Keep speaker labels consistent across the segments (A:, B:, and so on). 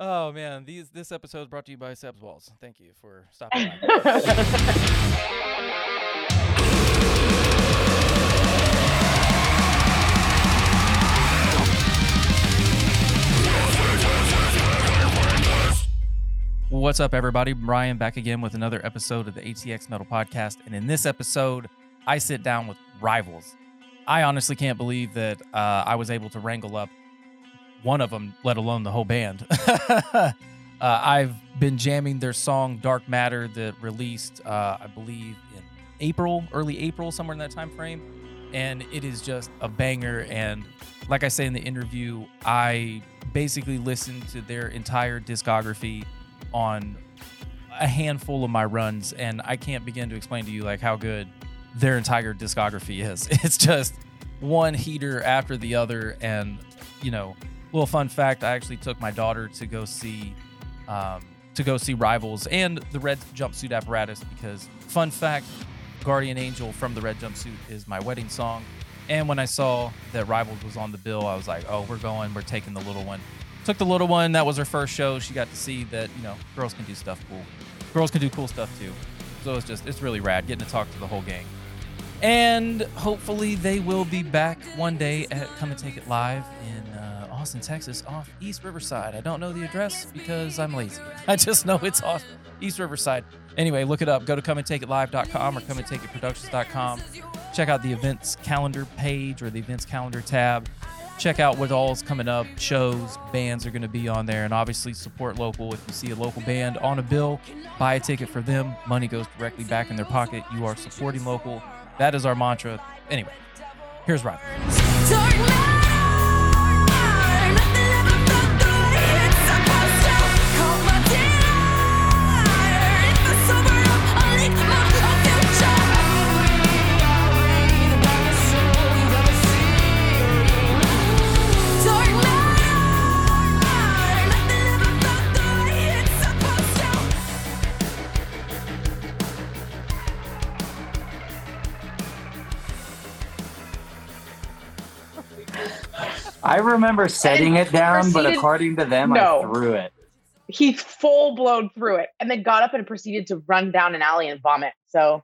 A: Oh man, these this episode is brought to you by Seb's Walls. Thank you for stopping by. What's up, everybody? Ryan back again with another episode of the ATX Metal Podcast. And in this episode, I sit down with rivals. I honestly can't believe that uh, I was able to wrangle up one of them, let alone the whole band. uh, I've been jamming their song Dark Matter that released, uh, I believe, in April, early April, somewhere in that time frame. And it is just a banger. And like I say in the interview, I basically listened to their entire discography on a handful of my runs and I can't begin to explain to you like how good their entire discography is. It's just one heater after the other and you know, little fun fact, I actually took my daughter to go see um, to go see Rivals and the Red Jumpsuit Apparatus because fun fact, Guardian Angel from the Red Jumpsuit is my wedding song. And when I saw that Rivals was on the bill, I was like, "Oh, we're going. We're taking the little one." took the little one. That was her first show. She got to see that you know girls can do stuff cool. Girls can do cool stuff too. So it's just it's really rad getting to talk to the whole gang. And hopefully they will be back one day at Come and Take It Live in Austin, Texas, off East Riverside. I don't know the address because I'm lazy. I just know it's off East Riverside. Anyway, look it up. Go to comeandtakeitlive.com or comeandtakeitproductions.com. Check out the events calendar page or the events calendar tab check out what all is coming up shows bands are going to be on there and obviously support local if you see a local band on a bill buy a ticket for them money goes directly back in their pocket you are supporting local that is our mantra anyway here's Ryan.
B: I remember setting it down, but according to them,
C: No.
B: I threw it.
C: he full blown threw it and then got up and proceeded to run down an alley and vomit. So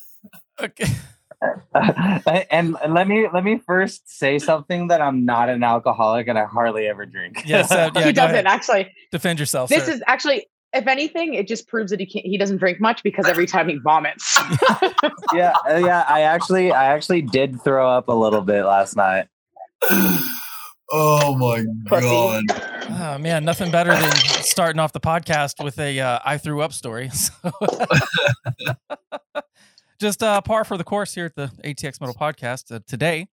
A: okay
B: and and let me let me first say something that I'm not an alcoholic and I hardly ever drink.
A: yes uh, yeah
C: he doesn't
A: ahead.
C: actually.
A: defend yourself
C: This
A: sir.
C: is actually, if anything, it just proves that he can't, he doesn't drink much because every time he vomits.
B: yeah, uh, yeah. I actually I actually did throw up a little bit last night.
D: Oh my
C: Pussy.
D: god.
A: Oh man, nothing better than starting off the podcast with a uh, I threw up story. So just uh, par for the course here at the ATX Metal Podcast uh, today.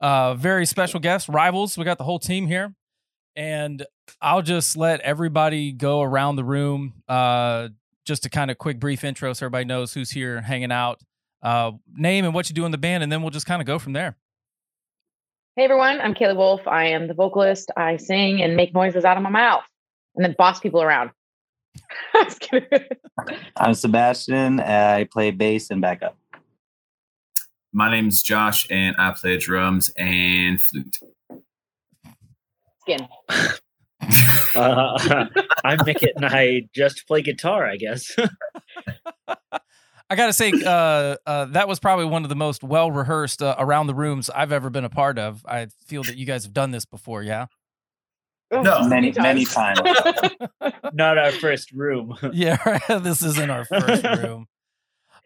A: Uh, very special guest, rivals. We got the whole team here, and I'll just let everybody go around the room. Uh, just a kind of quick, brief intro, so everybody knows who's here hanging out. Uh, name and what you do in the band, and then we'll just kind of go from there.
C: Hey everyone, I'm Kalie Wolfe. I am the vocalist. I sing and make noises out of my mouth and then boss people around.
B: I'm Sebastian. I play bass and backup.
D: My name's Josh and I play drums and flute.
C: Skin.
E: Uh, I'm Mickett and I just play guitar, I guess.
A: I gotta say, uh, uh, that was probably one of the most well rehearsed uh, around the rooms I've ever been a part of. I feel that you guys have done this before, yeah.
D: No.
B: Many many times.
E: Not our first room.
A: Yeah, right. this isn't our first room.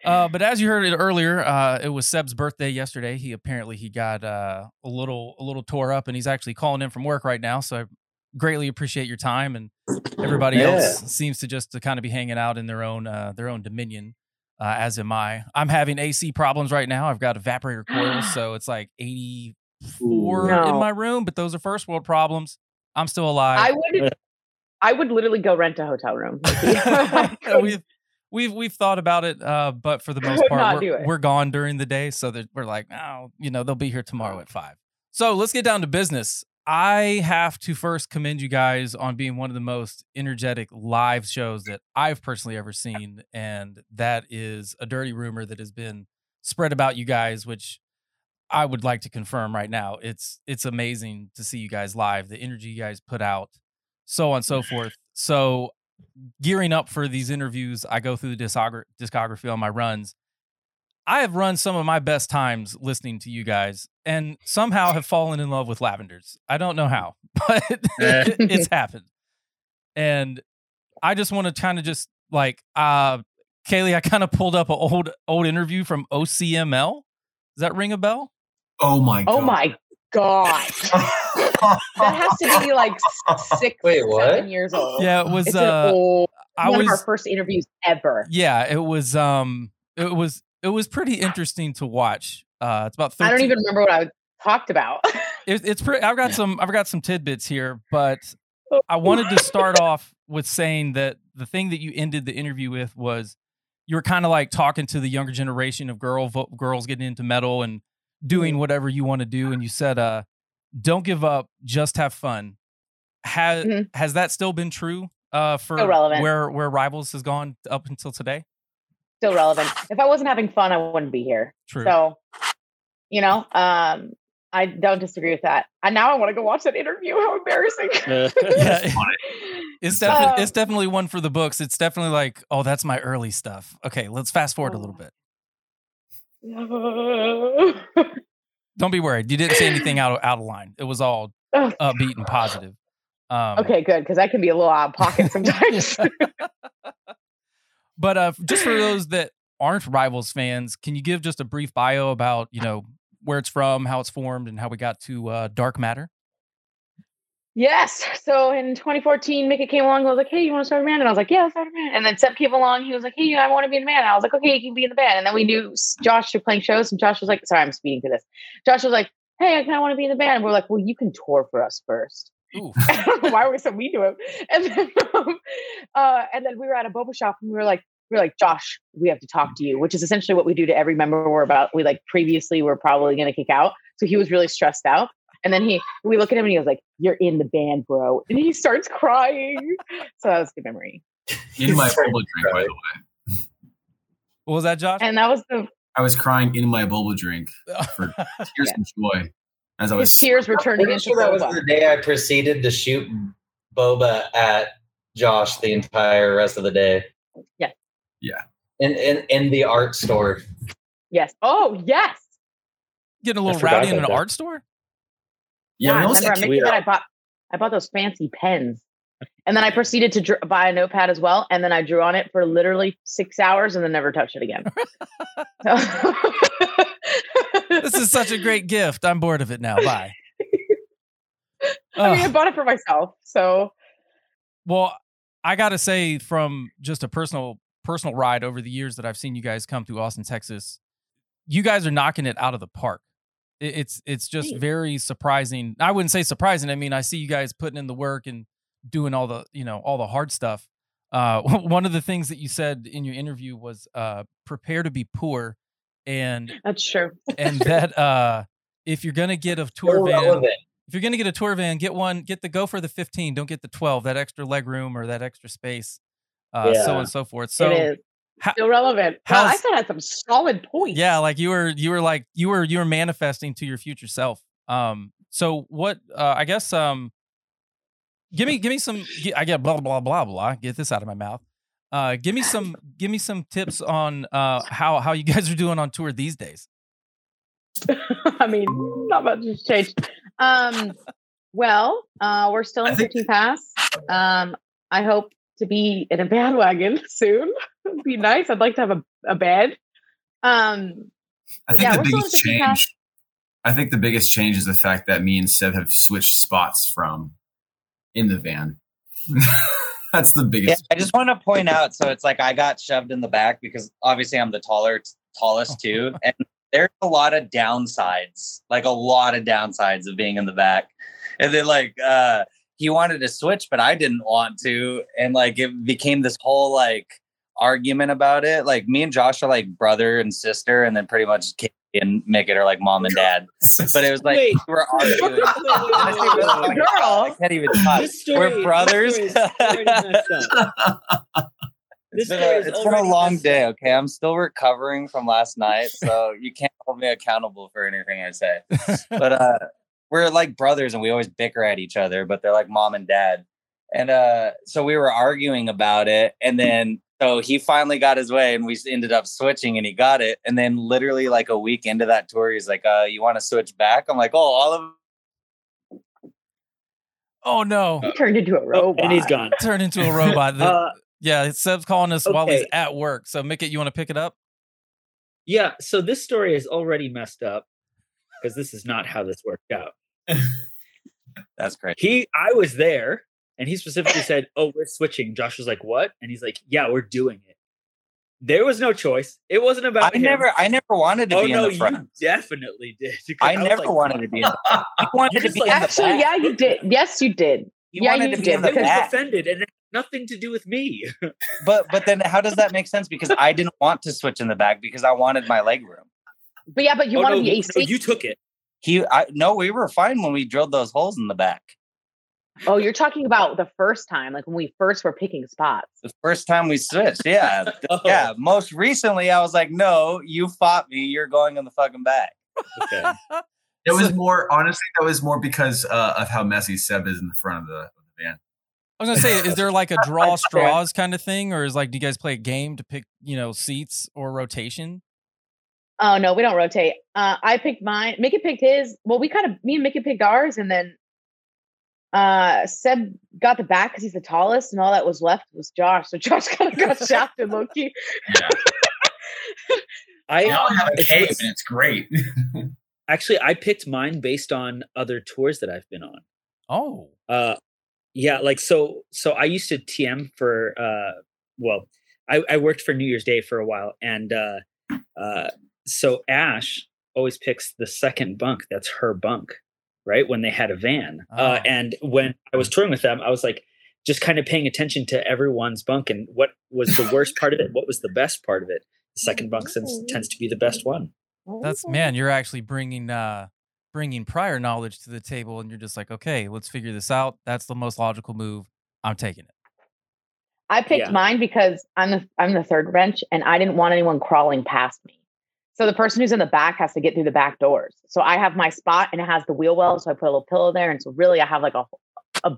A: Uh, but as you heard it earlier, uh, it was Seb's birthday yesterday. He apparently he got uh, a little a little tore up, and he's actually calling in from work right now. So I greatly appreciate your time, and everybody
B: Yeah.
A: else seems to just to kind of be hanging out in their own uh, their own dominion. Uh, as am I. I'm having AC problems right now. I've got evaporator coils, so it's like 84 in my room. But those are first world problems. I'm still alive.
C: I would I would literally go rent a hotel room.
A: we've we've we've thought about it, uh, but for the most part, we're, we're gone during the day, so that we're like, oh, you know, they'll be here tomorrow at five. So let's get down to business. I have to first commend you guys on being one of the most energetic live shows that I've personally ever seen, and that is a dirty rumor that has been spread about you guys, which I would like to confirm right now. It's it's amazing to see you guys live. The energy you guys put out so on and so forth. So gearing up for these interviews, I go through the discography on my runs. I have run some of my best times listening to you guys and somehow have fallen in love with Lavenders. I don't know how, but it's happened. And I just want to kind of just like uh Kalie, I kind of pulled up an old old interview from OCML. Does that ring a bell?
D: Oh my god.
C: Oh my god. that has to be like six,
F: Wait, what?
C: seven years old.
A: Yeah, it was
C: It's
A: uh
C: an old,
A: I
C: one
A: was
C: of our first interviews ever.
A: yeah, it was um it was it was pretty interesting to watch. Uh it's about 13
C: I don't even remember what I talked about.
A: it, it's pretty I've got some I've got some tidbits here, but I wanted to start off with saying that the thing that you ended the interview with was you were kind of like talking to the younger generation of girl vo- girls getting into metal and doing whatever you want to do and you said uh don't give up just have fun has
C: Mhm.
A: has that still been true uh for
C: Still relevant.
A: where where rivals has gone up until today
C: Still relevant. If I wasn't having fun, I wouldn't be here.
A: true
C: So, you know, um, I don't disagree with that. And now I want to go watch that interview. How embarrassing.
A: yeah it's definitely
C: Um,
A: it's definitely one for the books it's definitely like oh that's my early stuff okay let's fast forward a little bit don't be worried you didn't say anything out of out of line it was all
C: Oh,
A: upbeat and positive um
C: okay, good. Because I can be a little out of pocket sometimes.
A: But uh just for those that aren't rivals fans can you give just a brief bio about you know where it's from how it's formed and how we got to uh dark matter
C: yes. So in 2014, Mickey came along and was like, hey, you want to start a band? And I was like, yeah, let's start a band. And then Seb came along. He was like, hey, I want to be in a band. And I was like, okay, you can be in the band. And then we knew Josh was playing shows. And Josh was like, sorry, I'm speeding to this. Josh was like, hey, I kind of want to be in the band. And we're like, well, you can tour for us first.
A: Ooh.
C: I don't know why we so mean to him. And then, um, uh, and then we were at a boba shop and we were like, we were like, Josh, we have to talk to you, which is essentially what we do to every member we're about. We like previously we're probably going to kick out. So he was really stressed out. And then he, we look at him and he was like, you're in the band, bro. And he starts crying. So that was a good memory.
D: In my boba drink, by the way.
A: what was that josh
C: And that was the,
D: I was crying in my boba drink for tears of joy as I was.
C: his tears were turning into
F: sure that was the day I proceeded to shoot Boba at Josh the entire rest of the day.
C: Yeah.
D: Yeah.
F: In in, in the art store.
C: Yes. Oh, yes.
A: getting a little rowdy in an
F: that.
A: art store
D: Yeah, we
C: I
D: almost
C: remember I Mickey said I bought I bought those fancy pens. And then I proceeded to dr- buy a notepad as well. And then I drew on it for literally six hours and then never touched it again.
A: this is such a great gift i'm bored of it now bye
C: I mean, I bought it for myself. So
A: Well, I got to say, from just a personal personal ride over the years that I've seen you guys come through Austin, Texas, you guys are knocking it out of the park. It's it's just
C: Thanks.
A: very surprising. I wouldn't say surprising. I mean, I see you guys putting in the work and doing all the you know all the hard stuff. Uh, one of the things that you said in your interview was uh, prepare to be poor, and
C: that's true.
A: and that uh, if you're gonna get a tour
F: So
A: van,
F: relevant.
A: if you're gonna get a tour van, get one, get the go for the 15. Don't get the 12. That extra leg room or that extra space, uh, so on and so forth. So
C: it is
A: how-
C: still relevant. Wow, I thought I had some solid points.
A: yeah, like you were, you were like you were, you were manifesting to your future self. Um, so what? Uh, I guess um, give me, give me some. I get blah blah blah blah. Get this out of my mouth. Uh, give me some, give me some tips on uh how how you guys are doing on tour these days.
C: I mean, not much has changed. Um, well, uh, we're still in
D: think-
C: 15 pass. Um, I hope to be in a bandwagon soon. It'd be nice. I'd like to have a, a bed. Um,
D: I think
C: yeah,
D: the biggest
C: in 15 pass.
D: change. I think the biggest change is the fact that me and Seb have switched spots from in the van. That's the
F: Yeah,
D: biggest.
F: I just want to point out. So it's like I got shoved in the back because obviously I'm the taller, tallest too, and there's a lot of downsides, like a lot of downsides of being in the back. And then like uh he wanted to switch, but I didn't want to, and like it became this whole like argument about it. Like me and Josh are like brother and sister, and then pretty much Katie and Mickett are like mom and dad. But it was like
E: Wait.
F: we were arguing. Honestly, it was like,
C: Girl.
F: I can't even talk.
E: This story-
F: We're
E: this
F: brothers.
E: story is already messed.
F: It's
E: This
F: been,
E: story
F: a, it's been a long
E: messed
F: day. Okay, I'm still recovering from last night, so you can't hold me accountable for anything I say. But uh, we're like brothers, and we always bicker at each other. But they're like mom and dad.
B: And uh, so we were arguing about it, and then so he finally got his way, and we ended up switching, and he got it, and then literally like a week into that tour, he's like, "Uh, you want to switch back?" I'm like, "Oh, all of
A: Oh no,
C: He turned into a
E: Oh,
C: robot.
E: and he's gone.
A: turned into a robot. The-
E: Uh,
A: yeah, Seb's calling us while he's at work. So Mickett, you want to pick it up?
E: yeah, so this story is already messed up because this is not how this worked out.
B: that's great."
E: He, I was there, and he specifically said, "Oh, we're switching." Josh was like, "What?" And he's like, "Yeah, we're doing it." There was no choice. It wasn't about.
B: I
E: him.
B: never, I never wanted to
E: Oh
B: be
E: no,
B: in the front.
E: you definitely did. 'Cause
B: I,
E: was
B: never
E: like,
B: wanted to be in the front. I wanted
E: You
B: to be
E: like-
B: in the
C: Actually,
B: back.
C: yeah, you did. Yes, you did.
B: He
C: yeah,
B: wanted
C: you
B: to be
C: did,
B: in the
E: I was
C: because-
B: back.
E: offended, and it had nothing to do with me.
B: But but then how does that make sense? Because I didn't want to switch in the back because I wanted my leg room.
C: But yeah, but you
E: oh,
C: want
E: no,
C: to be
E: you-
C: AC.
E: no, you took it.
B: He, I no, we were fine when we drilled those holes in the back.
C: Oh, you're talking about the first time, like when we first were picking spots.
B: The first time we switched, yeah,
E: Oh,
B: yeah. Most recently, I was like, "No, you fought me. You're going in the fucking back."
E: Okay.
D: It was more honestly. That was more because uh, of how messy Seb is in the front of the, of the van.
A: I was gonna say, is there like a draw straws kind of thing, or is like, do you guys play a game to pick, you know, seats or rotation?
C: Oh no, we don't rotate. Uh, I picked mine. Mickey picked his. Well, we kind of me and Mickey picked ours, and then uh Seb got the back because he's the tallest, and all that was left was Josh. So Josh kind of got shafted low key.
D: Yeah,
E: I
D: now I have a
E: it's-
D: cave
E: it's-
D: and it's great.
E: actually I picked mine based on other tours that I've been on.
A: Oh,
E: Uh, yeah, like so. So I used to TM for uh, well, I, I worked for New Year's Day for a while, and uh, uh, so Ash always picks the second bunk. That's her bunk, right? When they had a van, uh,
A: Oh.
E: and when I was touring with them, I was like just kind of paying attention to everyone's bunk and what was the worst part of it, what was the best part of it. The second bunk tends, tends to be the best one.
A: that's man. You're actually bringing uh bringing prior knowledge to the table, and you're just like, okay, let's figure this out. That's the most logical move. I'm taking it.
C: I picked
E: Yeah.
C: mine because I'm the I'm the third bench, and I didn't want anyone crawling past me. So the person who's in the back has to get through the back doors. So I have my spot, and it has the wheel well. So I put a little pillow there, and so really I have like a, a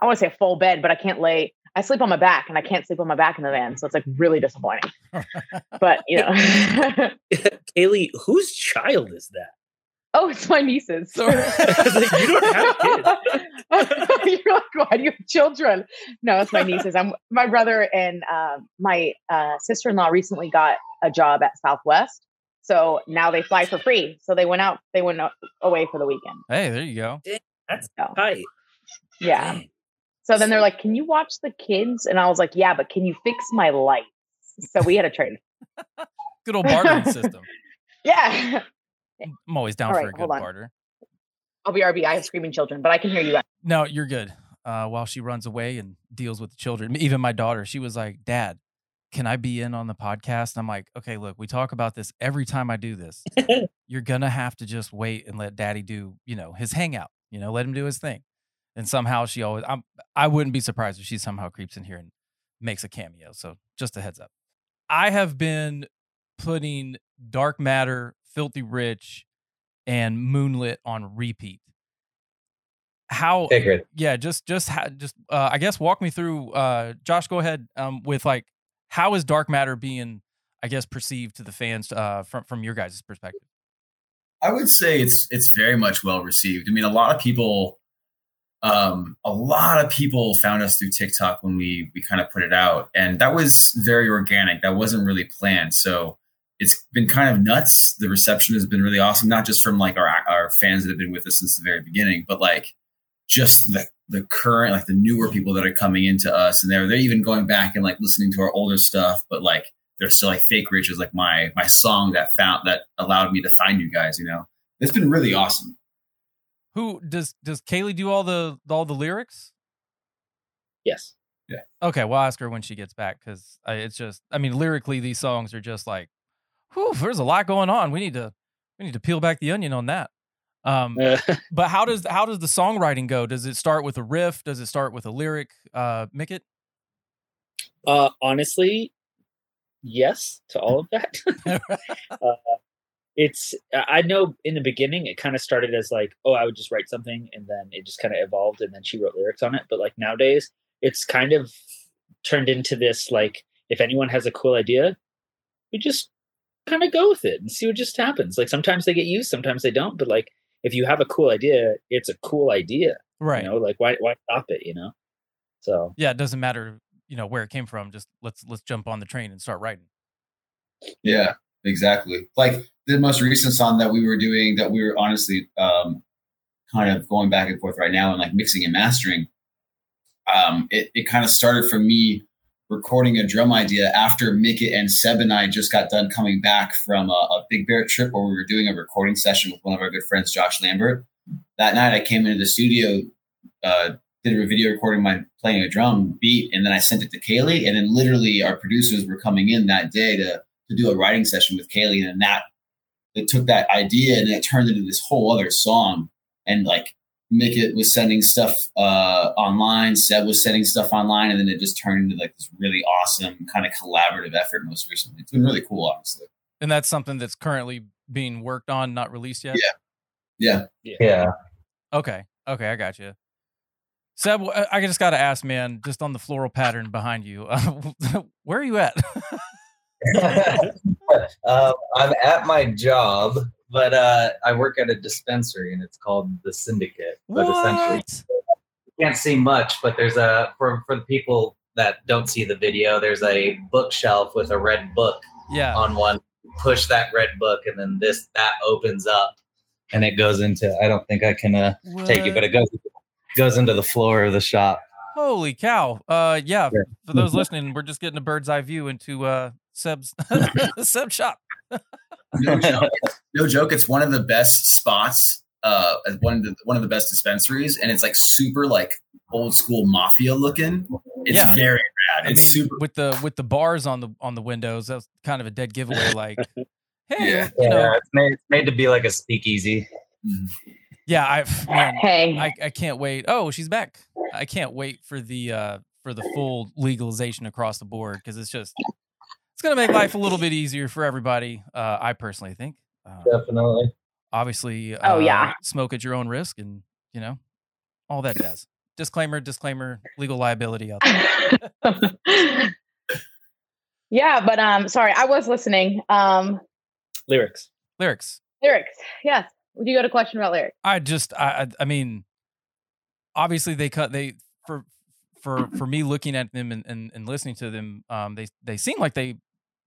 C: I want to say a full bed, but I can't lay. I sleep on my back, and I can't sleep on my back in the van. So it's like really disappointing. But you know,
E: Kalie, whose child is that?
C: Oh, it's my nieces.
A: So-
E: like, you don't have kids.
C: You're like, why do you have children? No, it's my nieces. I'm my brother and uh, my uh, sister-in-law recently got a job at Southwest, so now they fly for free. So they went out. They went away for the weekend.
A: Hey, there you go.
E: That's
C: Oh.
E: tight.
C: Yeah. So then they're like, "Can you watch the kids?" And I was like, "Yeah, but can you fix my lights?" So we had a trade.
A: Good old bartering system.
C: Yeah.
A: I'm always down
C: All
A: for
C: right,
A: a good barter.
C: I'll be RB. I have screaming children, but I can hear you. guys.
A: No, you're good. Uh, while she runs away and deals with the children, even my daughter, she was like, "Dad, can I be in on the podcast?" And I'm like, "Okay, look, we talk about this every time I do this. You're gonna have to just wait and let Daddy do, you know, his hangout. You know, let him do his thing." And somehow she always, I'm, I wouldn't be surprised if she somehow creeps in here and makes a cameo. So just a heads up. I have been putting Dark Matter, Filthy Rich, and Moonlit on repeat. How
B: Figured.
A: yeah just just ha- just uh i guess walk me through uh josh go ahead um with like how is dark matter being i guess perceived to the fans uh from from your guys' perspective
D: I would say it's it's very much well received. I mean, a lot of people, um, a lot of people found us through TikTok when we we kind of put it out, and that was very organic. That wasn't really planned. So it's been kind of nuts. The reception has been really awesome, not just from like our our fans that have been with us since the very beginning, but like just the the current like the newer people that are coming into us, and they're they're even going back and like listening to our older stuff, but like they're still like fake rich is like my my song that found that allowed me to find you guys you know it's been really awesome
A: who does does kalie do all the all the lyrics
E: Yes. Yeah.
A: Okay we'll ask her when she gets back because it's just i mean lyrically these songs are just like whew, there's a lot going on. We need to we need to peel back the onion on that. Um but how does how does the songwriting go? Does it start with a riff? Does it start with a lyric? Uh mick
E: uh, honestly, yes to all of that. uh, it's I know in the beginning it kind of started as like, oh, I would just write something and then it just kind of evolved and then she wrote lyrics on it. But like nowadays, it's kind of turned into this like if anyone has a cool idea, we just kind of go with it and see what just happens. Like sometimes they get used, sometimes they don't. But like if you have a cool idea, it's a cool idea.
A: Right.
E: You know, like why why stop it, you know? So
A: Yeah, it doesn't matter, you know, where it came from. Just let's let's jump on the train and start writing.
D: Yeah, exactly. Like the most recent song that we were doing that we were honestly um, kind of going back and forth right now and like mixing and mastering. Um, it, it kind of started for me recording a drum idea after Mickey and Seb and I just got done coming back from a, a, Big Bear trip where we were doing a recording session with one of our good friends, Josh Lambert. That night, I came into the studio, uh, did a video recording my playing a drum beat, and then I sent it to Kalie. And then literally, our producers were coming in that day to to do a writing session with Kalie, and that it took that idea and it turned into this whole other song. And like Mickett was sending stuff uh, online, Seb was sending stuff online, and then it just turned into like this really awesome kind of collaborative effort. Most recently, it's been really cool, honestly.
A: And that's something that's currently being worked on, not released yet.
D: Yeah,
B: yeah, yeah.
A: Okay, okay, I got you. Seb, I just got to ask, man, just on the floral pattern behind you, uh, where are you at?
B: uh, I'm at my job, but uh, I work at a dispensary, and it's called the Syndicate. But
A: what? essentially,
B: you can't see much, but there's a for for the people that don't see the video. There's a bookshelf with a red book
A: yeah.
B: on one. Push that red book, and then this that opens up, and it goes into. I don't think I can uh, take you, but it goes goes into the floor of the shop.
A: Holy cow! Uh, yeah. For those listening, we're just getting a bird's eye view into uh Seb's Seb shop.
D: no joke. No joke. It's one of the best spots. Uh, one of the one of the best dispensaries, and it's like super like old school mafia looking. It's yeah. very rad. It's I mean, super
A: with the with the bars on the on the windows. That's kind of a dead giveaway. Like, hey,
B: yeah, you know, it's made, it's made to be like a speakeasy.
A: Mm-hmm. Yeah, I man, hey, I, I can't wait. Oh, she's back. I can't wait for the uh for the full legalization across the board because it's just it's going to make life a little bit easier for everybody. Uh, I personally think.
B: Um, Definitely.
A: Obviously. Uh,
C: oh yeah.
A: Smoke at your own risk, and you know, all that jazz. disclaimer, disclaimer, legal liability out there.
C: yeah, but um, sorry, I was listening. Um,
E: lyrics.
A: Lyrics.
C: Lyrics. Yes. Would you got a question about lyrics?
A: I just, I, I mean, obviously they cut they for for for me looking at them and, and, and listening to them, um, they they seem like they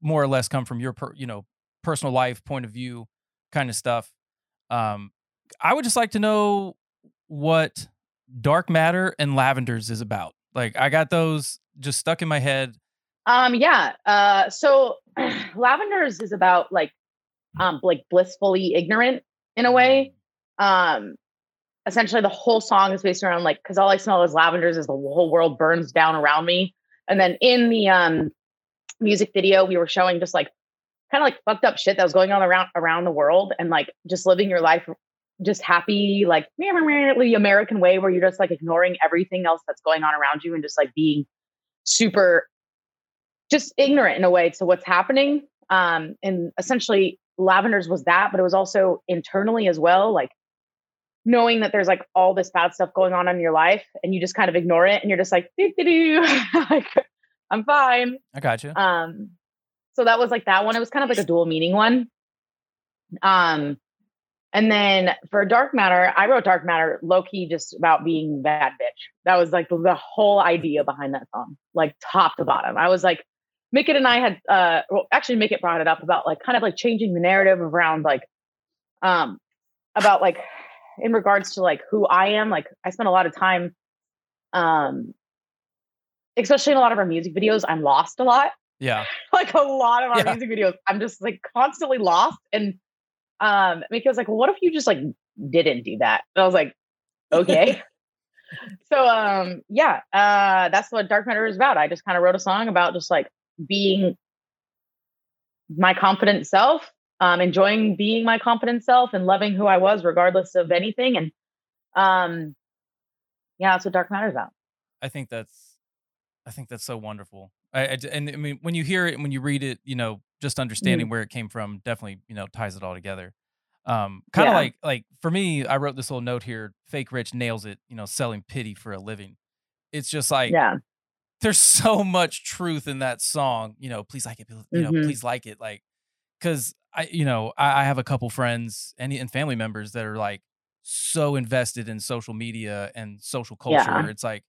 A: more or less come from your per, you know personal life point of view kind of stuff um i would just like to know what dark matter and lavenders is about. Like i got those just stuck in my head.
C: Um yeah uh so lavenders is about like um like blissfully ignorant in a way. Um essentially the whole song is based around like because all i smell is lavenders as the whole world burns down around me. And then in the um music video we were showing just like kind of like fucked up shit that was going on around around the world and like just living your life just happy like the american way where you're just like ignoring everything else that's going on around you and just like being super just ignorant in a way to what's happening. Um and essentially lavenders was that but it was also internally as well like knowing that there's like all this bad stuff going on in your life and you just kind of ignore it and you're just like like I'm fine.
A: I got you.
C: Um, so that was like that one. It was kind of like a dual meaning one. Um, and then for Dark Matter, I wrote Dark Matter low key just about being bad bitch. That was like the whole idea behind that song, like top to bottom. I was like, Mickett and I had, uh, well, actually, Mickett brought it up about like kind of like changing the narrative around like, um, about like in regards to like who I am. Like I spent a lot of time, um, especially in a lot of our music videos, I'm lost a lot.
A: Yeah.
C: like a lot of our yeah. music videos, I'm just like constantly lost. And um Mickey was like, well, what if you just like didn't do that? And I was like, okay. so um yeah, uh that's what Dark Matter is about. I just kind of wrote a song about just like being my confident self, um, enjoying being my confident self and loving who I was regardless of anything. And um yeah, that's what Dark Matter is about.
A: I think that's I think that's so wonderful. I, I and I mean, when you hear it, and when you read it, you know, just understanding
C: Mm-hmm.
A: where it came from definitely, you know, ties it all together. Um, kind of
C: Yeah.
A: like like for me, I wrote this little note here. Fake rich nails it. You know, selling pity for a living. It's just like
C: yeah.
A: there's so much truth in that song. You know, please like it. You know,
C: Mhm.
A: please like it. Like, because I, you know, I, I have a couple friends and and family members that are like so invested in social media and social culture.
C: Yeah.
A: It's like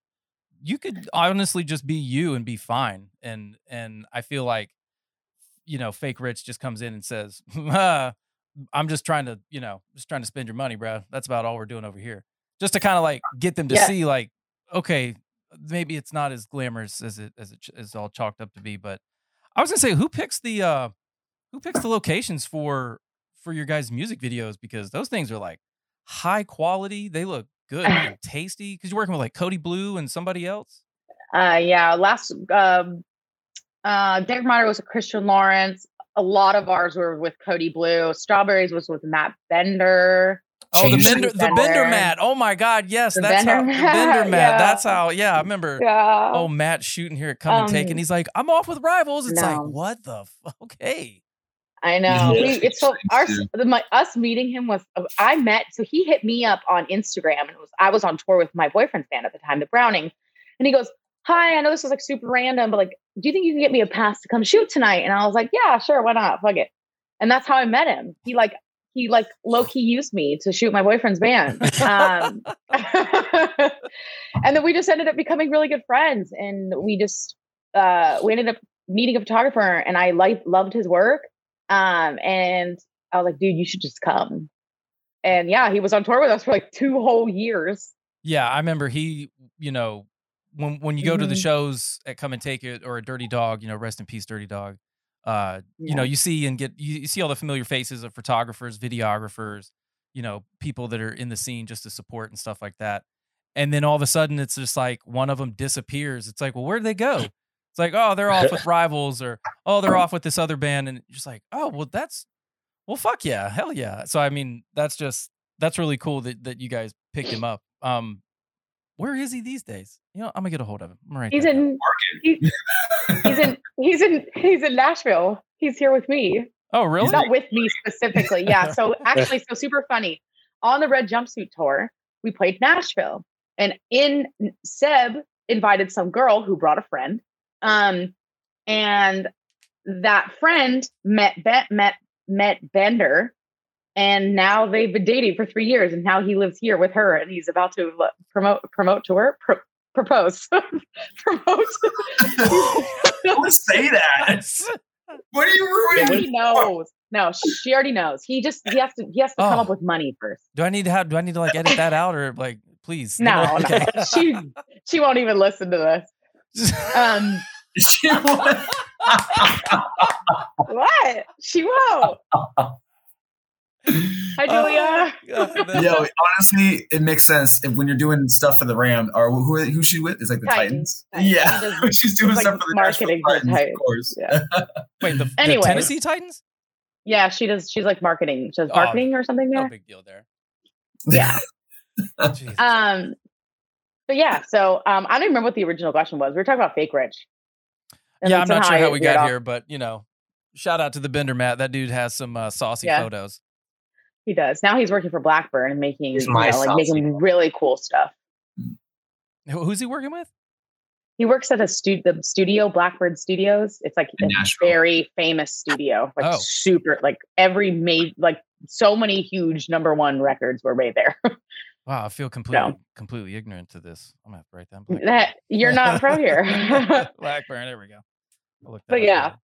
A: you could honestly just be you and be fine. And and I feel like, you know, fake rich just comes in and says, "Ah, "I'm just trying to, you know, just trying to spend your money, bro. That's about all we're doing over here." Just to kind of like get them to
C: Yeah.
A: see, like, okay, maybe it's not as glamorous as it as it is all chalked up to be. But I was gonna say, who picks the uh who picks the locations for for your guys' music videos? Because those things are like high quality. They look good and tasty. Because you're working with like Cody Blue and somebody else.
C: Uh, yeah. Last, um, uh, Dark Matter was with Christian Lawrence. A lot of ours were with Cody Blue. Strawberries was with Matt Bender.
A: Oh, the Bender, the Bender
C: Bender.
A: mat. Oh my God, yes,
C: The
A: that's how
C: Bender
A: Bender
C: mat,
A: mat.
C: yeah.
A: That's how. Yeah, I remember.
C: Yeah.
A: Oh, Matt shooting here at Come and Take,
C: Um,
A: and he's like, "I'm off with rivals." It's like, what the? F- okay.
C: I know.
D: Yeah.
C: We, it's so our the, my us meeting him was uh, I met so he hit me up on Instagram and it was I was on tour with my boyfriend's band at the time, the Browning, and he goes, "Hi, I know this is like super random, but like, do you think you can get me a pass to come shoot tonight?" And I was like, "Yeah, sure, why not? Fuck it." And that's how I met him. He like he like low key used me to shoot my boyfriend's band. Um, and then we just ended up becoming really good friends, and we just uh, we ended up meeting a photographer, and I like loved his work. Um, and I was like, dude, you should just come. And yeah, he was on tour with us for like two whole years.
A: Yeah, I remember he. You know, when when you go to the
C: Mhm.
A: shows at Come and Take It or a Dirty Dog, you know, rest in peace, Dirty Dog. Uh, you know, you see and get you, you see all the familiar faces of photographers, videographers, you know, people that are in the scene just to support and stuff like that. And then all of a sudden, it's just like one of them disappears. It's like, well, where'd they go? It's like, oh, they're off with rivals, or oh, they're off with this other band, and you're just like, oh, well, that's, well, fuck yeah, hell yeah. So I mean, that's just that's really cool that that you guys picked him up. Um, where is he these days? You know, I'm gonna get a hold of him. I'm gonna
C: He's in, he- he's in, he's in, he's in Nashville. He's here with me.
A: Oh, really?
C: He's not with me specifically. Yeah. So actually, so super funny. On the red jumpsuit tour, we played Nashville, and in Seb invited some girl who brought a friend, um, and that friend met Bet met met Bender, and now they've been dating for three years, and now he lives here with her, and he's about to promote promote to her. Pro- propose promote
D: Don't say that. What are you
C: She
D: ruining?
C: already knows. No, she already knows. He just he has to he has to come
A: Oh.
C: up with money first.
A: do I need to have? Do I need to like edit that out or like, please?
C: No,
A: Okay.
C: no. She she won't even listen to this. Um
D: She won't-
C: what? She won't. Hi Julia.
A: Oh,
D: Yo, honestly, it makes sense if when you're doing stuff for the Ram or who who's she with? Is like the
C: Titans.
D: Titans.
C: Titans.
D: Yeah,
C: She does-
D: she's doing
C: like
D: stuff for the
C: marketing for
D: Titans,
C: Titans.
D: of course.
C: Yeah.
A: Wait, the, the Tennessee Titans?
C: Yeah, she does she's like marketing. She does
A: Oh,
C: marketing or something
A: No
C: there.
A: big deal there.
C: Yeah. Um but yeah, so um I don't even remember what the original question was. We were talking about fake rich. And
A: yeah, I'm not sure how we got
C: off.
A: here, but you know, shout out to the Bender Matt. That dude has some uh, saucy
C: Yeah.
A: photos.
C: He does. Now he's working for Blackburn and making you know, like
B: saucy
C: making really cool stuff.
A: Who's he working with?
C: He works at a stu- the studio, Blackbird Studios. It's like
D: In
C: a
D: Nashville.
C: very famous studio, like
A: Oh.
C: super, like every made, like so many huge number one records were made there.
A: Wow, I feel completely completely ignorant to this. I'm gonna have to write that. Blackburn.
C: that you're not pro here.
A: Blackburn. There we go. I'll look that
C: But yeah.
A: later.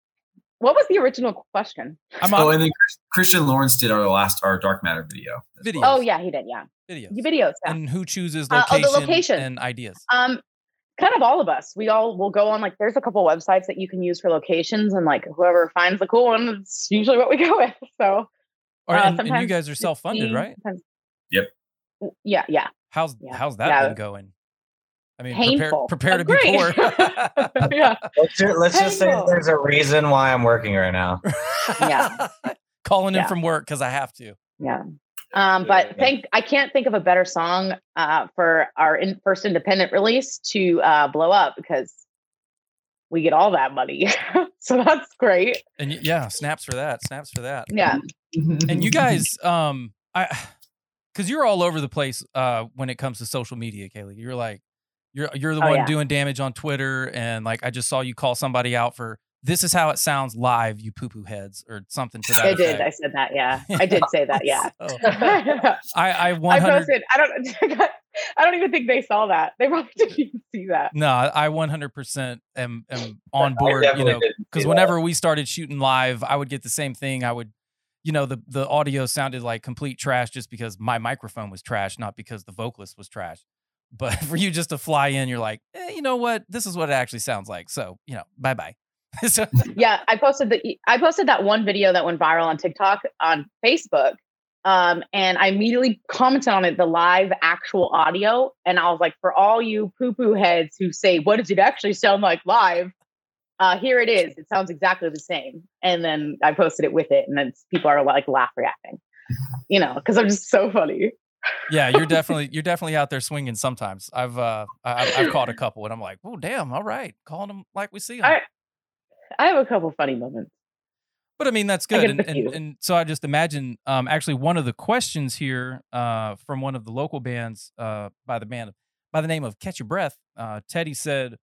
C: what was the original question?
A: I'm
D: Oh,
A: on
D: and then Christian Lawrence did our last our Dark Matter video. as
A: Videos.
D: well.
C: Oh yeah, he did. Yeah,
A: videos.
C: the videos. Yeah.
A: And who chooses
C: Uh, oh,
A: location,
C: the location.
A: and ideas?
C: Um, kind of all of us. We all will go on like there's a couple websites that you can use for locations, and like whoever finds the cool one, it's usually what we go with. So
A: Or,
C: uh,
A: and, and you guys are self funded,
C: 15,
A: right?
C: Sometimes-
D: Yep.
C: Yeah, yeah.
A: How's
C: Yeah.
A: how's that
C: Yeah.
A: been going? I mean, prepare,
C: Painful.
A: prepare to be poor.
C: yeah.
B: Let's, ju- let's just say there's a reason why I'm working right now.
C: Yeah.
A: Calling in
C: Yeah.
A: from work because I have to.
C: Yeah. Um, but
B: Yeah.
C: think I can't think of a better song uh, for our in, first independent release to uh, blow up because we get all that money. so that's great.
A: And yeah, snaps for that. Snaps for that.
C: Yeah.
A: And you guys, um, I, because you're all over the place uh, when it comes to social media, Kalie. You're like, you're you're the
C: Oh,
A: one
C: yeah.
A: doing damage on Twitter, and like I just saw you call somebody out for this is how it sounds live, you poo poo heads, or something to that.
C: I did. I said that. Yeah. I did say that. Yeah.
A: So,
C: I
A: I I 100
C: posted. I don't. I don't even think they saw that. They probably didn't even see that.
A: no, I 100% am am on board. You know, because
B: that.
A: whenever we started shooting live, I would get the same thing. I would, you know, the the audio sounded like complete trash just because my microphone was trash, not because the vocalist was trash. But for you just to fly in, you're like, eh, you know what? This is what it actually sounds like. So, you know, bye bye. so,
C: yeah, I posted the I posted that one video that went viral on TikTok on Facebook. Um, and I immediately commented on it, the live actual audio. And I was like, for all you poo poo heads who say, what does it actually sound like live? Uh, here it is. It sounds exactly the same. And then I posted it with it, and then people are like laugh reacting, you know, because I'm just so funny.
A: yeah, you're definitely you're definitely out there swinging. Sometimes I've uh I- I've, I've caught a couple, and I'm like, oh damn, all right, calling them like we see them.
C: I- I have a couple funny moments.
A: But I mean, that's good. And, and, and so I just imagine, um, actually, one of the questions here uh, from one of the local bands uh, by the band by the name of Catch Your Breath, uh, Teddy said,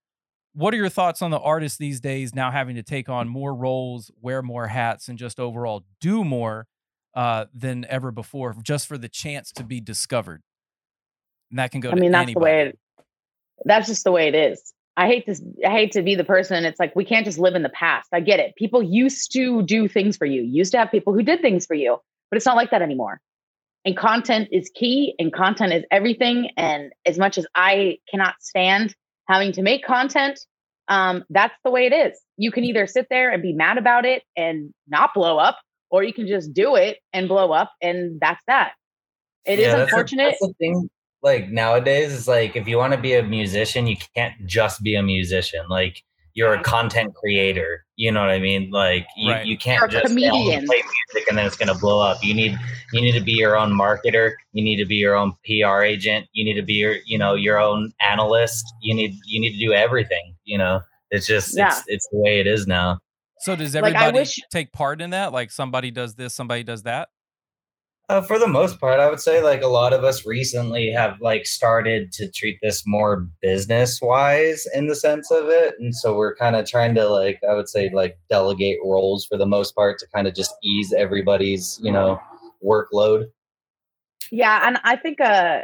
A: "What are your thoughts on the artists these days now having to take on more roles, wear more hats, and just overall do more uh, than ever before, just for the chance to be discovered?" And that can go.
C: I
A: to
C: mean, that's
A: anybody.
C: the way it. That's just the way it is. I hate this. I hate to be the person. It's like we can't just live in the past. I get it. People used to do things for you. Used to have people who did things for you, but it's not like that anymore. And content is key, and content is everything. And as much as I cannot stand having to make content, um, that's the way it is. You can either sit there and be mad about it and not blow up, or you can just do it and blow up, and that's that. It is
F: Yeah, that's the-
C: unfortunate.
F: that's the thing. Like nowadays, is like if you want to be a musician, you can't just be a musician. Like you're a content creator. You know what I mean? Like you,
A: Right.
F: you can't
C: You're
F: just say, "I'm gonna
C: comedian.
F: play music and then it's gonna blow up. You need you need to be your own marketer. You need to be your own PR agent. You need to be your you know your own analyst. You need you need to do everything. You know, it's just
C: Yeah.
F: it's it's the way it is now.
A: So does
C: Like,
A: everybody
C: wish-
A: take part in that? Like somebody does this, somebody does that.
F: Uh, for the most part, I would say like a lot of us recently have like started to treat this more business wise in the sense of it, and so we're kind of trying to like I would say like delegate roles for the most part to kind of just ease everybody's you know workload.
C: Yeah, and I think uh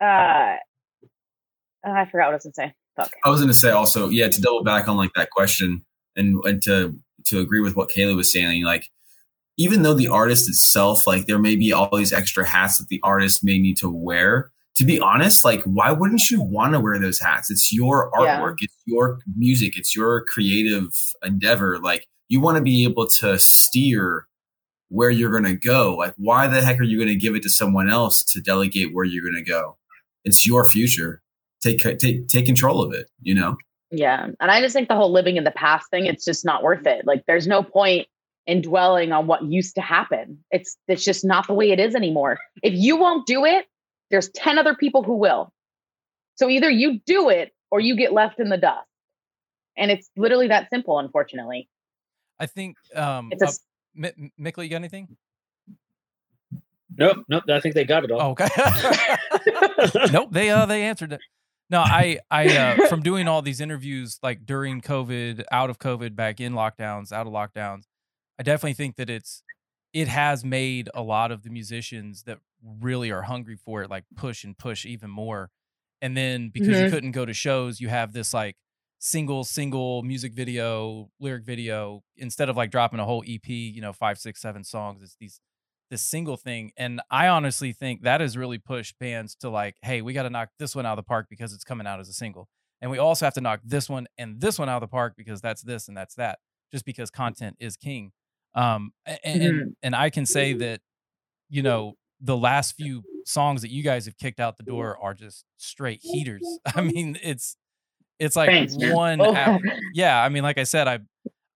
C: uh I forgot what I was gonna say. Fuck.
D: I was going to say also, yeah, to double back on like that question and and to to agree with what Kayla was saying, like even though the artist itself, like there may be all these extra hats that the artist may need to wear. To be honest, like why wouldn't you want to wear those hats? It's your
C: Yeah.
D: artwork, it's your music, it's your creative endeavor. Like you want to be able to steer where you're going to go. Like why the heck are you going to give it to someone else to delegate where you're going to go? It's your future take take take control of it you know
C: Yeah. And I just think the whole living in the past thing, it's just not worth it. Like there's no point in dwelling on what used to happen. It's it's just not the way it is anymore. If you won't do it, there's 10 other people who will. So either you do it or you get left in the dust. And it's literally that simple, unfortunately.
A: I think. Um,
C: It's a
A: uh,
C: s-
A: Mi- Mi- you got anything?
E: Nope, nope. I think they got it all.
A: Oh, okay. nope. They uh they answered it. No, I I uh, from doing all these interviews like during COVID, out of COVID, back in lockdowns, out of lockdowns. I definitely think that it's it has made a lot of the musicians that really are hungry for it like push and push even more. And then because you
C: Mhm.
A: couldn't go to shows, you have this like single single music video, lyric video instead of like dropping a whole EP, you know, five, six, seven songs. It's these this single thing. And I honestly think that has really pushed bands to like, hey, we got to knock this one out of the park because it's coming out as a single. And we also have to knock this one and this one out of the park because that's this and that's that, just because content is king. Um, and, and, and I can say that, you know, the last few songs that you guys have kicked out the door are just straight heaters. I mean, it's, it's like
C: Thanks,
A: one,
C: Oh.
A: yeah. I mean, like I said, I,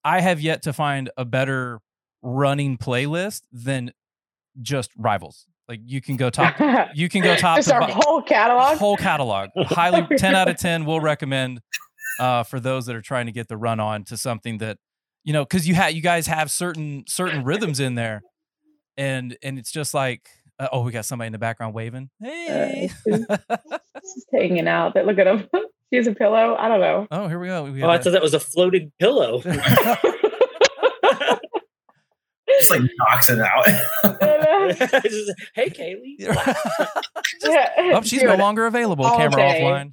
A: I have yet to find a better running playlist than just rivals. Like you can go top, you can go top to
C: our
A: bo-
C: whole catalog.
A: whole catalog. Highly ten out of ten. Will recommend. uh, for those that are trying to get the run on to something that you know because you have you guys have certain certain rhythms in there, and and it's just like uh, oh we got somebody in the background waving hey.
C: Just hanging out. But look at him. She has a pillow. I don't know.
A: oh here we go. We
E: Oh, I thought that was a floating pillow.
D: Just like knocks it out.
E: Just, hey, Kalie.
A: a-
C: Yeah,
A: oh, she's no longer available.
C: all
A: Camera
C: day.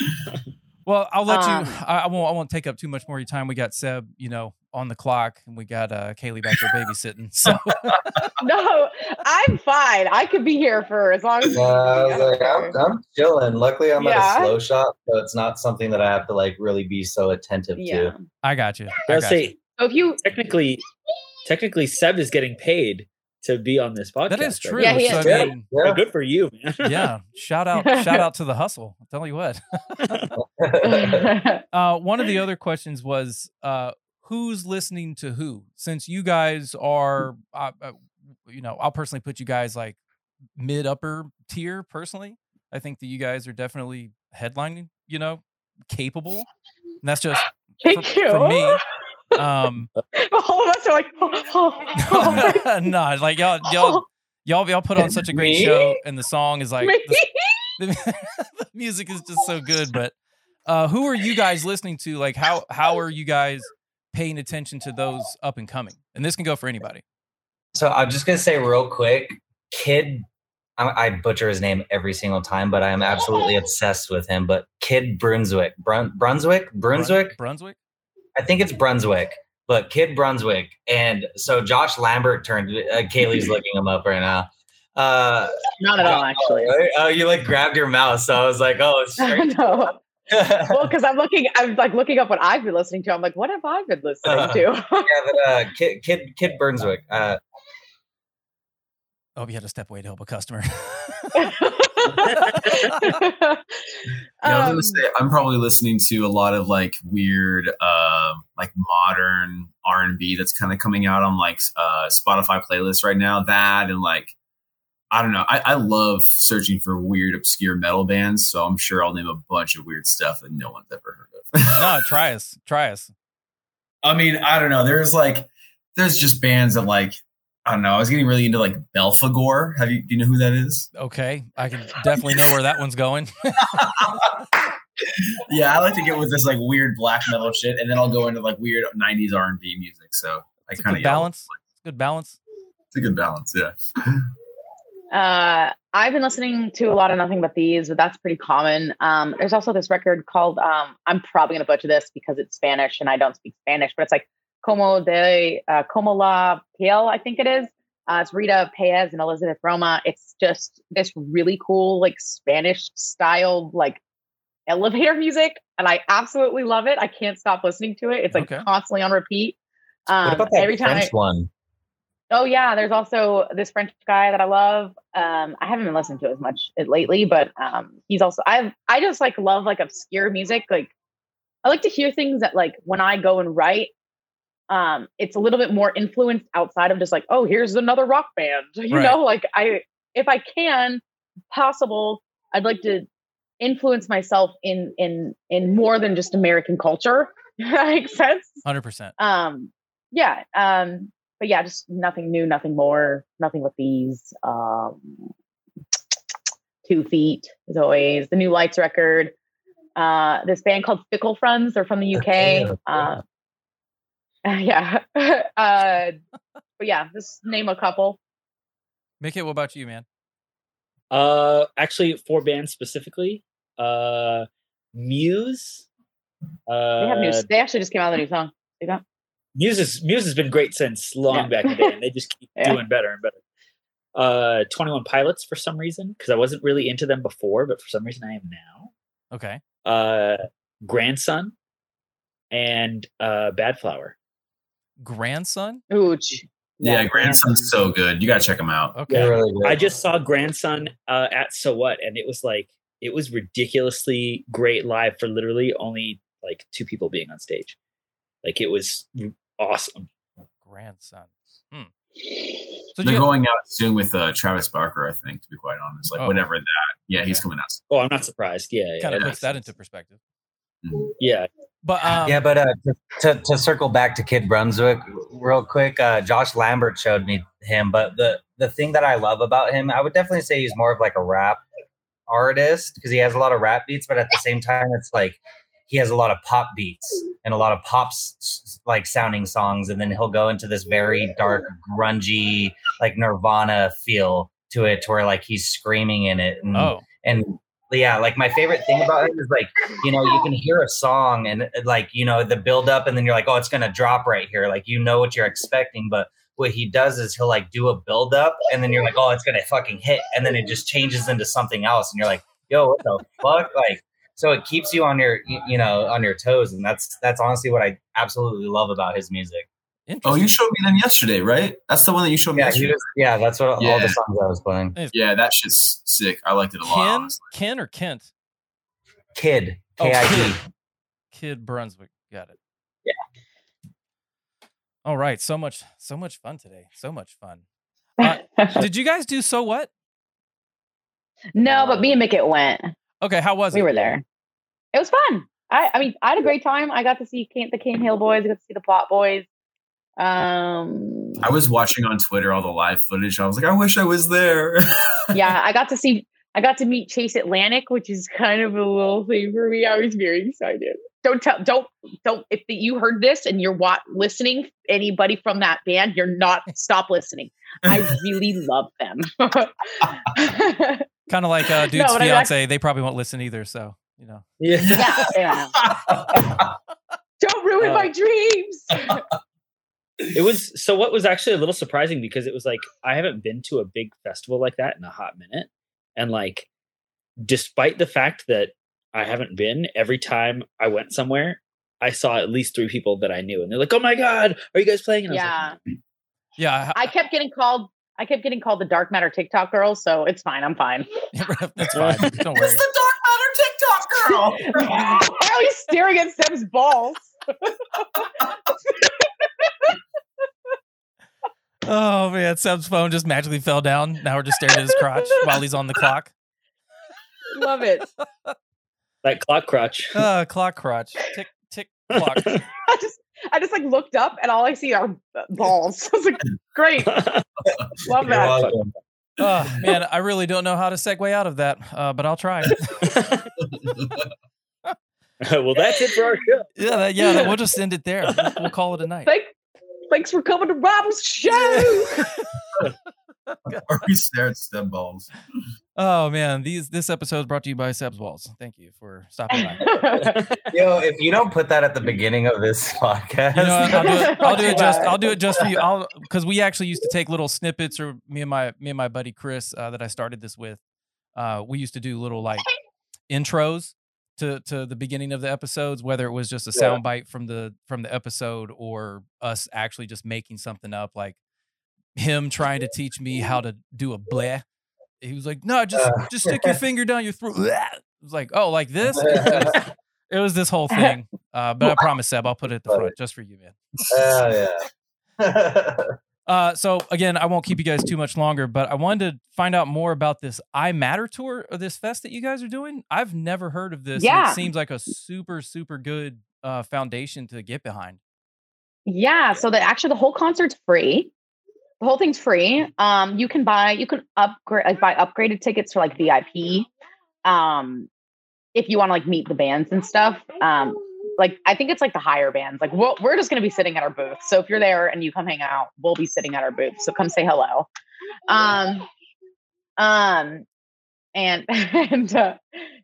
A: offline. Well, I'll let
C: Um,
A: you. I, I won't. I won't take up too much more of your time. We got Seb, you know, on the clock, and we got uh, Kalie back there babysitting. So
C: No, I'm fine. I could be here for as long as.
F: Uh, I was like, I'm, I'm chilling. Luckily, I'm at a slow shop, so it's not something that I have to like really be so attentive
C: yeah.
F: to.
A: I got you. I
E: I'll
A: you.
E: say
C: So if you,
E: technically, technically, Seb is getting paid to be on this podcast.
A: That is
E: right
A: true.
C: Yeah, he
A: so,
C: is.
A: I mean,
E: now. Good for you, man.
A: yeah. Shout out, shout out to the hustle. I'll tell you what. Uh, one of the other questions was, uh, who's listening to who? Since you guys are, uh, uh, you know, I'll personally put you guys like mid upper tier. Personally, I think that you guys are definitely headlining. You know, capable. And that's just
C: thank
A: for,
C: you.
A: for me. Um,
C: All of us are like, oh, oh, oh,
A: no, like y'all, y'all, y'all, y'all put on such a great
F: Me?
A: show, and the song is like
C: me.
A: the, the music is just so good. But uh, who are you guys listening to? Like, how how are you guys paying attention to those up and coming? And this can go for anybody.
F: So I'm just gonna say real quick, Kid. I, I butcher his name every single time, but I am absolutely obsessed with him. But Kid Brunswick, Brun- Brunswick, Brunswick.
A: Brunswick.
F: I think it's Brunswick, but Kid Brunswick. And so Josh Lambert turned. Uh, Kalie's looking him up right now. Uh,
C: Not at all, actually.
F: Oh, oh, you like grabbed your mouse, so I was like, oh, it's straight.
C: no. Well, because I'm looking, I'm like looking up what I've been listening to. I'm like, what have I been listening to?
F: yeah, but uh, Kid Kid Kid Brunswick. Uh,
A: Oh, you had to step away to help a customer.
D: Yeah, I was
C: Um,
D: gonna say I'm probably listening to a lot of like weird, uh, like modern R and B that's kind of coming out on like uh, Spotify playlists right now. That and like I don't know. I, I love searching for weird, obscure metal bands. So I'm sure I'll name a bunch of weird stuff that no one's ever heard of.
A: no, try us. Try us.
D: I mean, I don't know. There's like there's just bands that like I don't know. I was getting really into like Belphegor. Have you do you know who that is?
A: Okay, I can definitely know where that one's going.
D: yeah, I like to get with this like weird black metal shit, and then I'll go into like weird '90s R and B music. So I
A: It's a
D: kind of
A: balance. Good balance.
D: It's a good balance. Yeah.
C: Uh, I've been listening to a lot of Nothing But Thieves, but that's pretty common. Um, there's also this record called, um, I'm probably going to butcher this because it's Spanish and I don't speak Spanish, but it's like Como de, uh, Como la Piel, I think it is. Uh, it's Rita Paez and Elizabeth Roma. It's just this really cool, like Spanish style, like elevator music. And I absolutely love it. I can't stop listening to it. It's like
A: Okay.
C: constantly on repeat. Um,
F: what about that
C: every time I-
F: one?
C: Oh yeah, there's also this French guy that I love. Um, I haven't been listening to as much lately, but um, he's also I I just like love like obscure music. Like I like to hear things that like when I go and write, um, it's a little bit more influenced outside of just like oh here's another rock band. You
A: Right.
C: know, like I if I can possible, I'd like to influence myself in in in more than just American culture. that makes sense
A: Hundred percent.
C: um yeah um but yeah just nothing new nothing more nothing with these um two feet as always the new lights record uh this band called fickle friends they're from the uk uh yeah uh but yeah just name a couple
A: Mickey, what about you, man?
E: Uh, actually, four bands specifically. Uh, Muse. Uh,
C: they have new they actually just came out with a new song See that?
E: Muse is Muse has been great since long
C: Yeah.
E: back in the day, and they just keep
C: Yeah.
E: doing better and better. Uh, Twenty One Pilots for some reason because I wasn't really into them before, but for some reason I am now.
A: Okay.
E: Uh, Grandson and uh, Badflower.
A: Grandson.
C: Ooh, ch-
D: Yeah, Grandson's so good. You gotta check him out.
A: Okay.
F: They're really good.
E: I just saw Grandson uh, at So What, and it was like it was ridiculously great live for literally only like two people being on stage. Like it was awesome.
A: Grandson. Hmm. So
D: They're
A: you-
D: going out soon with uh, Travis Barker, I think, to be quite honest. Like
A: Oh.
D: whatever that. Yeah, he's coming out.
E: Oh, I'm not surprised. Yeah, yeah,
A: kind of
E: that
A: puts that into perspective.
E: Yeah.
A: But um,
F: yeah, but uh, to, to to circle back to Kid Brunswick real quick, uh, Josh Lambert showed me him. But the the thing that I love about him, I would definitely say he's more of like a rap artist because he has a lot of rap beats, but at the same time, it's like he has a lot of pop beats and a lot of pops like sounding songs, and then he'll go into this very dark, grungy, like Nirvana feel to it, to where like he's screaming in it. And,
A: oh,
F: and yeah, like my favorite thing about him is like, you know, you can hear a song and uh, like, you know, the build up and then you're like, oh, it's gonna drop right here. Like you know what you're expecting, but what he does is he'll like do a build up and then you're like, oh, it's gonna fucking hit, and then it just changes into something else, and you're like, yo, what the fuck? Like, so it keeps you on your, you you know, on your toes, and that's that's honestly what I absolutely love about his music.
D: Oh, you showed me them yesterday, right? That's the one that you showed me
F: Yeah, he
D: yesterday.
F: was, yeah, that's what all the songs I was playing.
D: yeah, that shit's sick. I liked it a lot.
A: Ken,
D: honestly.
A: Ken or Kent?
F: Kid,
A: Oh,
F: K I D.
A: Kid. Kid Brunswick. Got it.
F: Yeah.
A: All right. So much, so much fun today. So much fun. Uh, Did you guys do so what?
C: no, but me and Mickett went.
A: Okay, how was
C: We
A: it?
C: We were there. It was fun. I, I mean, I had a great time. I got to see Kane, the Cane Hill boys. I got to see the Plot boys. Um,
D: I was watching on Twitter all the live footage. I was like, I wish I was there.
C: yeah, I got to see. I got to meet Chase Atlantic, which is kind of a little thing for me. I was very excited. Don't tell. Don't don't. If you heard this and you're wa- listening, anybody from that band, you're not. Stop listening. I really love them.
A: Kind of like uh, dude's
C: but I-
A: fiance. They probably won't listen either. So you know.
E: Yeah.
C: yeah, yeah. Don't ruin
E: Uh,
C: my dreams.
E: It was so what was actually a little surprising because it was like I haven't been to a big festival like that in a hot minute. And like despite the fact that I haven't been, every time I went somewhere, I saw at least three people that I knew. And they're like, Oh my God, are you guys playing? And I was
C: Yeah.
E: like,
A: Yeah,
C: I kept getting called. I kept getting called the dark matter TikTok girl, so it's fine. I'm fine.
A: that's fine. Don't worry.
D: it's the Dark Matter TikTok girl.
C: Why are you staring at Seb's balls?
A: Oh man, Seb's phone just magically fell down. Now we're just staring at his crotch while he's on the clock.
C: Love it.
E: that clock crotch.
A: Uh, clock crotch. Tick tick clock.
C: I just, I just like looked up and all I see are balls. I was like, great, love
F: You're
C: that.
F: welcome.
A: Oh man, I really don't know how to segue out of that, uh, but I'll try.
E: well, that's it for our show.
A: yeah, that, yeah. We'll just end it there. We'll, we'll call it a night.
C: Thank, thanks for coming to Rob's show.
D: or we stare at stem balls.
A: Oh man, these this episode is brought to you by Seb's Walls. Thank you for stopping by.
F: Yo, if you don't put that at the beginning of this podcast,
A: You know. I'll do it. I'll do it just. I'll do it just for you. I'll because we actually used to take little snippets, or me and my me and my buddy Chris uh, that I started this with. Uh, we used to do little like intros to to the beginning of the episodes, whether it was just a
F: Yeah.
A: sound bite from the from the episode or us actually just making something up, like him trying to teach me how to do a bleh. He was like, "No, just
F: Uh.
A: just stick your finger down your throat." It was like, "Oh, like this." It was, this whole thing. Uh, but I promise, Seb, I'll put it at the front just for you, man.
F: Yeah.
A: Uh, so again, I won't keep you guys too much longer, but I wanted to find out more about this I Matter tour or this fest that you guys are doing. I've never heard of this.
C: Yeah.
A: it seems like a super, super good uh, foundation to get behind.
C: yeah. So the actually the whole concert's free. The whole thing's free. Um, you can buy you can upgrade like buy upgraded tickets for like VIP. Um, if you want to like meet the bands and stuff. Um, like I think it's like the higher bands. Like we'll, we're just gonna be sitting at our booth. So if you're there and you come hang out, we'll be sitting at our booth. So come say hello. Um, um, and and uh,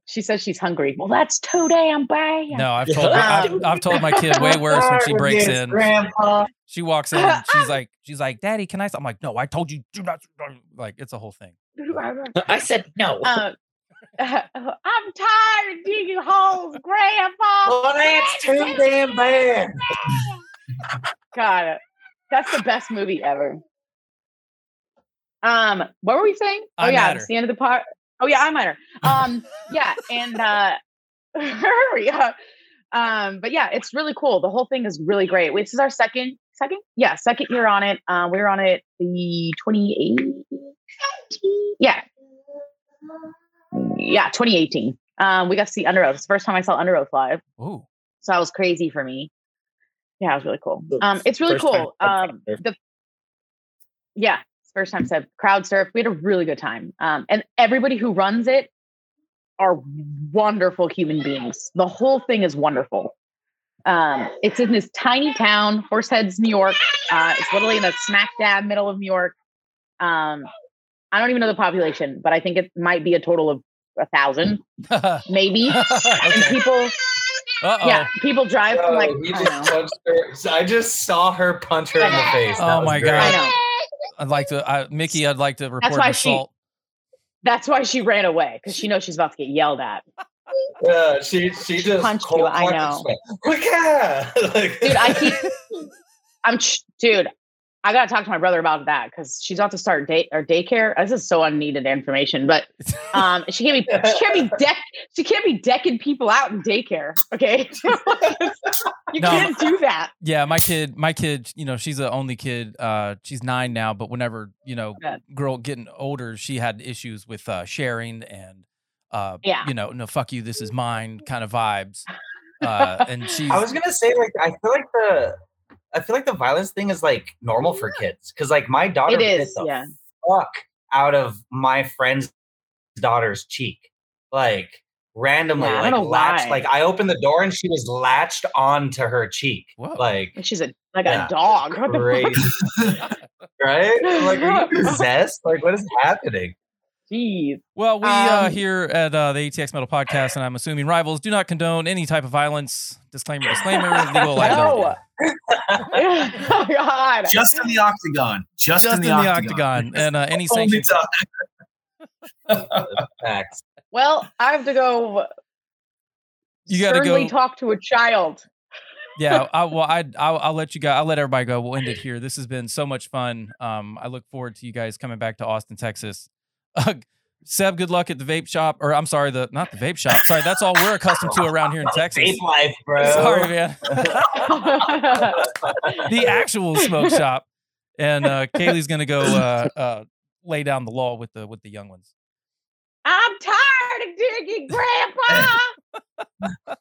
C: she says she's hungry. Well, that's too damn bad.
A: No, I've told I've, I've told my kid way worse when she breaks in.
F: Grandpa.
A: She walks in, she's like, she's like, Daddy, can I? I'm like, no, I told you, do not. Like, it's a whole thing.
E: I said no.
C: Um, I'm tired of digging holes, Grandpa.
F: Well, that's too damn bad.
C: God, that's the best movie ever. Um, what were we saying? Oh
A: I
C: yeah,
A: Matter.
C: it's the end of the part. Oh yeah, I matter. Um, yeah, and uh, yeah, um, but yeah, it's really cool. The whole thing is really great. This is our second, second, yeah, second year on it. Uh, we were on it the twenty eight. Yeah, yeah, 2018. Um, we got to see Underoath. It's the first time I saw Underoath live,
A: Ooh.
C: so that was crazy for me. Yeah, it was really cool. Um, it's really
E: first
C: cool. Um, the yeah, first time said crowd surf. We had a really good time. Um, and everybody who runs it are wonderful human beings. The whole thing is wonderful. Um, it's in this tiny town, Horseheads, New York. Uh, it's literally in the smack dab middle of New York. Um, I don't even know the population, but I think it might be a total of a thousand, maybe. And people,
A: Uh-oh.
C: yeah, people drive from like
F: Yo, he
C: I
F: just
C: know.
F: her. I just saw her punch her in the face. That
A: Oh my
F: great.
A: God.
C: I know.
A: I'd like to, I, Mickey. I'd like to report
C: why
A: an
C: she-
A: assault.
C: That's why she ran away because she knows she's about to get yelled at.
F: Yeah, she she just
C: Punched
F: cold
C: you, I know.
F: Quick, yeah. like,
C: Dude, I keep. I'm ch- dude. I gotta talk to my brother about that because she's about to start day or daycare. This is so unneeded information, but um, she can't be she can't be deck she can't be decking people out in daycare. Okay, you
A: No.
C: can't do that.
A: Yeah, my kid, my kid, you know, she's the only kid. Uh, she's nine now, but whenever you know,
C: Yeah.
A: girl getting older, she had issues with uh, sharing and, uh,
C: Yeah.
A: you know, no, fuck you, this is mine kind of vibes. Uh, and she.
F: I was gonna say like I feel like the I feel like the violence thing is like normal for kids because like my daughter
C: It
F: bit
C: is,
F: the
C: yeah.
F: fuck out of my friend's daughter's cheek like randomly
C: Yeah, I
F: like
C: don't know
F: latched
C: why.
F: like I opened the door and she was latched onto her cheek
A: Whoa.
F: like
C: And she's a like
F: Yeah.
C: a dog.
F: Crazy right I'm like are you possessed like what is happening
C: Jeez.
A: Well, we uh,
C: Um,
A: here at uh, the ATX Metal Podcast, and I'm assuming rivals do not condone any type of violence. Disclaimer, disclaimer, legal liability.
C: No. oh God.
D: Just in the octagon. Just,
A: Just
D: in the octagon.
A: and uh, any sanctions.
D: time.
F: Facts.
C: Well, I have to go.
A: You gotta
C: sternly
A: go-
C: talk to a child.
A: yeah, I, well, I, I'll, I'll let you guys. I'll let everybody go. We'll end it here. This has been so much fun. Um, I look forward to you guys coming back to Austin, Texas. Uh, Seb, good luck at the vape shop, or I'm sorry, the not the vape shop. Sorry, that's all we're accustomed to around here in Texas.
F: Vape life, bro.
A: Sorry, man. the actual smoke shop, and uh, Kalie's gonna go uh, uh, lay down the law with the with the young ones.
C: I'm tired of digging, Grandpa.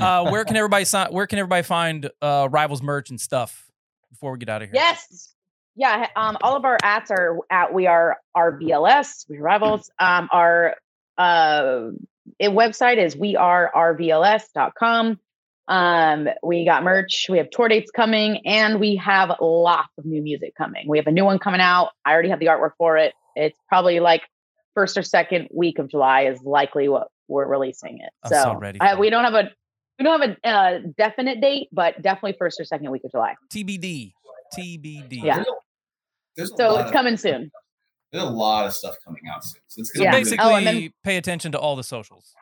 A: Uh, where can everybody sign? Where can everybody find uh, Rivals merch and stuff before we get out of here?
C: yes. Yeah. Um, all of our ads are at we are RVLS, we are rivals. Um, our uh website is we are rvls.com. Um, we got merch, we have tour dates coming, and we have lots of new music coming. We have a new one coming out. I already have the artwork for it. It's probably like first or second week of July is likely what we're releasing it.
A: I'm
C: so
A: so
C: I- we don't have a we don't have a uh, definite date, but definitely first or second week of July.
A: TBD. TBD.
C: Yeah.
D: There's a
C: So it's
D: of-
C: coming soon.
D: There's a lot of stuff coming out soon. So it's
A: So
D: gonna
C: Yeah.
D: be
A: basically,
C: Oh, and then-
A: pay attention to all the socials.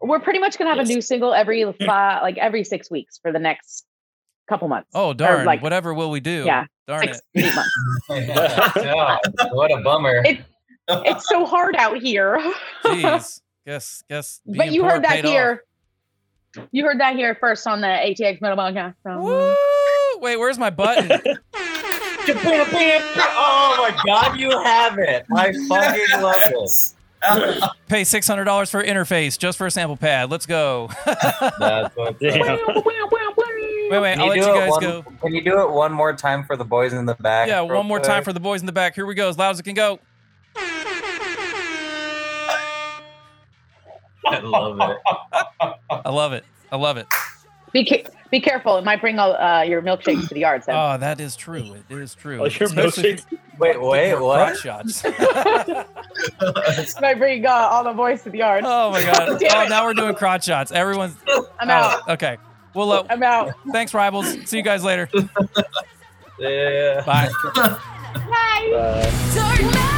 C: We're pretty much gonna have
E: Yes.
C: a new single every five, like every six weeks for the next couple months.
A: Oh darn!
C: like-
A: Whatever will we do?
C: Yeah,
A: Darn
C: six,
A: it.
C: eight months.
F: Yeah, what a bummer.
C: It- It's so hard out here.
A: Jeez. guess guess.
C: but you
A: poor
C: heard that
A: paid off.
C: here. You heard that here first on the ATX Metal Podcast. So,
A: Woo! Wait, where's my button?
F: oh my god, you have it. I fucking love this.
A: Pay six hundred dollars for interface just for a sample pad. Let's go.
F: That's what's up.
A: wait, wait. I'll let you guys
F: one-
A: go.
F: Can you do it one more time for the boys in the back?
A: Yeah,
F: real
A: one more time for the boys in the back. Here we go, as loud as it can go.
F: I love it.
A: I love it. I love it.
C: Be ca- be careful. It might bring all uh, your milkshakes to the yard. So.
A: Oh, that is true. It is true.
E: Oh, your milkshakes?
F: Wait, wait,
A: for
F: what?
A: crotch shots.
C: might bring uh, all the boys to the yard.
A: oh my god. Oh,
C: it.
A: now we're doing crotch shots. Everyone's.
C: I'm out.
A: Oh, okay. Well, uh,
C: I'm out.
A: thanks, rivals. See you guys later.
F: Yeah.
A: Bye.
C: Bye.
G: Dark night.